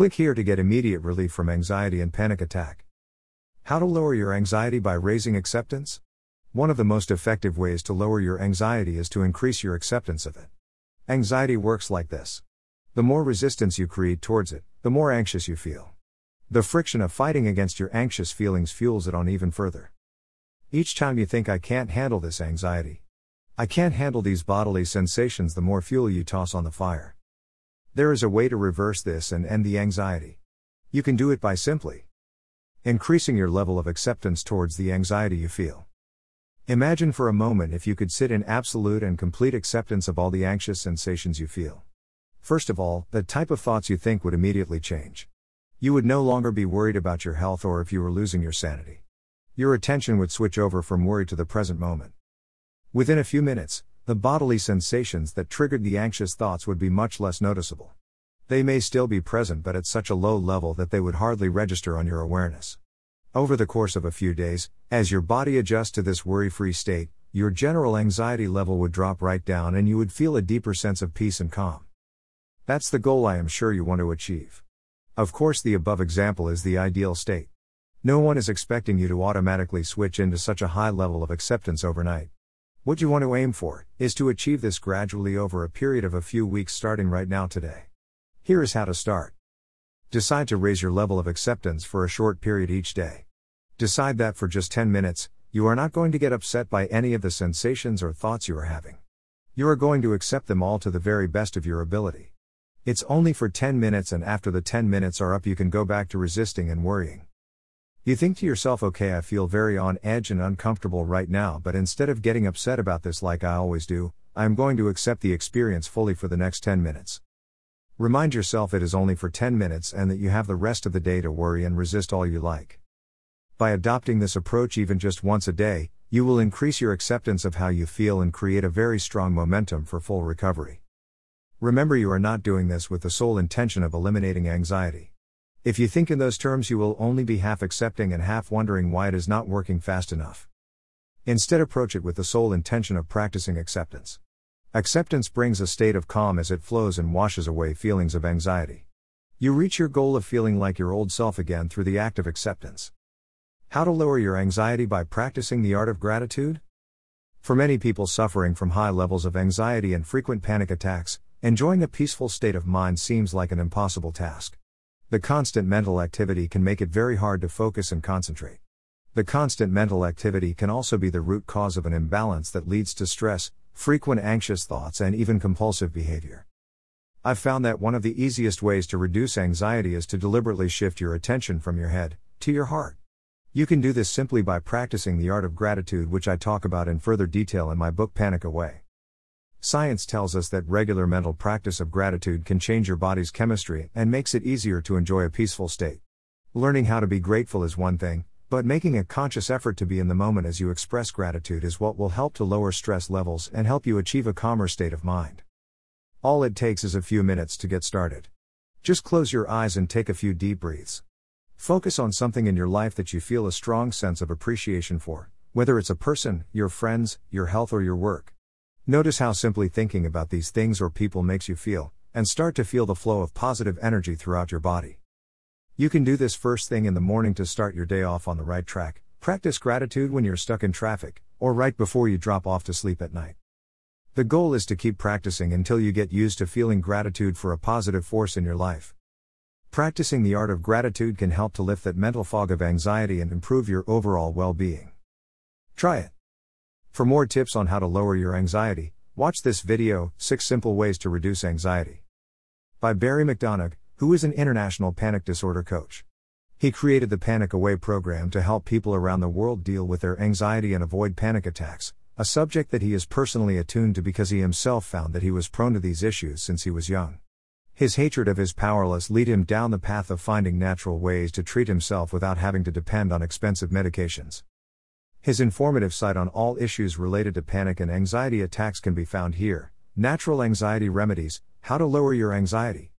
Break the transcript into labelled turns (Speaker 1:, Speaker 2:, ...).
Speaker 1: Click here to get immediate relief from anxiety and panic attack. How to lower your anxiety by raising acceptance? One of the most effective ways to lower your anxiety is to increase your acceptance of it. Anxiety works like this the more resistance you create towards it, the more anxious you feel. The friction of fighting against your anxious feelings fuels it on even further. Each time you think, I can't handle this anxiety, I can't handle these bodily sensations, the more fuel you toss on the fire. There is a way to reverse this and end the anxiety. You can do it by simply increasing your level of acceptance towards the anxiety you feel. Imagine for a moment if you could sit in absolute and complete acceptance of all the anxious sensations you feel. First of all, the type of thoughts you think would immediately change. You would no longer be worried about your health or if you were losing your sanity. Your attention would switch over from worry to the present moment. Within a few minutes, the bodily sensations that triggered the anxious thoughts would be much less noticeable. They may still be present but at such a low level that they would hardly register on your awareness. Over the course of a few days, as your body adjusts to this worry free state, your general anxiety level would drop right down and you would feel a deeper sense of peace and calm. That's the goal I am sure you want to achieve. Of course, the above example is the ideal state. No one is expecting you to automatically switch into such a high level of acceptance overnight. What you want to aim for is to achieve this gradually over a period of a few weeks starting right now today. Here is how to start. Decide to raise your level of acceptance for a short period each day. Decide that for just 10 minutes, you are not going to get upset by any of the sensations or thoughts you are having. You are going to accept them all to the very best of your ability. It's only for 10 minutes, and after the 10 minutes are up, you can go back to resisting and worrying. You think to yourself, okay, I feel very on edge and uncomfortable right now, but instead of getting upset about this like I always do, I am going to accept the experience fully for the next 10 minutes. Remind yourself it is only for 10 minutes and that you have the rest of the day to worry and resist all you like. By adopting this approach even just once a day, you will increase your acceptance of how you feel and create a very strong momentum for full recovery. Remember, you are not doing this with the sole intention of eliminating anxiety. If you think in those terms, you will only be half accepting and half wondering why it is not working fast enough. Instead, approach it with the sole intention of practicing acceptance. Acceptance brings a state of calm as it flows and washes away feelings of anxiety. You reach your goal of feeling like your old self again through the act of acceptance. How to lower your anxiety by practicing the art of gratitude? For many people suffering from high levels of anxiety and frequent panic attacks, enjoying a peaceful state of mind seems like an impossible task. The constant mental activity can make it very hard to focus and concentrate. The constant mental activity can also be the root cause of an imbalance that leads to stress, frequent anxious thoughts, and even compulsive behavior. I've found that one of the easiest ways to reduce anxiety is to deliberately shift your attention from your head to your heart. You can do this simply by practicing the art of gratitude, which I talk about in further detail in my book Panic Away. Science tells us that regular mental practice of gratitude can change your body's chemistry and makes it easier to enjoy a peaceful state. Learning how to be grateful is one thing, but making a conscious effort to be in the moment as you express gratitude is what will help to lower stress levels and help you achieve a calmer state of mind. All it takes is a few minutes to get started. Just close your eyes and take a few deep breaths. Focus on something in your life that you feel a strong sense of appreciation for, whether it's a person, your friends, your health, or your work. Notice how simply thinking about these things or people makes you feel, and start to feel the flow of positive energy throughout your body. You can do this first thing in the morning to start your day off on the right track. Practice gratitude when you're stuck in traffic, or right before you drop off to sleep at night. The goal is to keep practicing until you get used to feeling gratitude for a positive force in your life. Practicing the art of gratitude can help to lift that mental fog of anxiety and improve your overall well being. Try it. For more tips on how to lower your anxiety, watch this video 6 Simple Ways to Reduce Anxiety. By Barry McDonagh, who is an international panic disorder coach. He created the Panic Away program to help people around the world deal with their anxiety and avoid panic attacks, a subject that he is personally attuned to because he himself found that he was prone to these issues since he was young. His hatred of his powerless lead him down the path of finding natural ways to treat himself without having to depend on expensive medications. His informative site on all issues related to panic and anxiety attacks can be found here Natural Anxiety Remedies How to Lower Your Anxiety.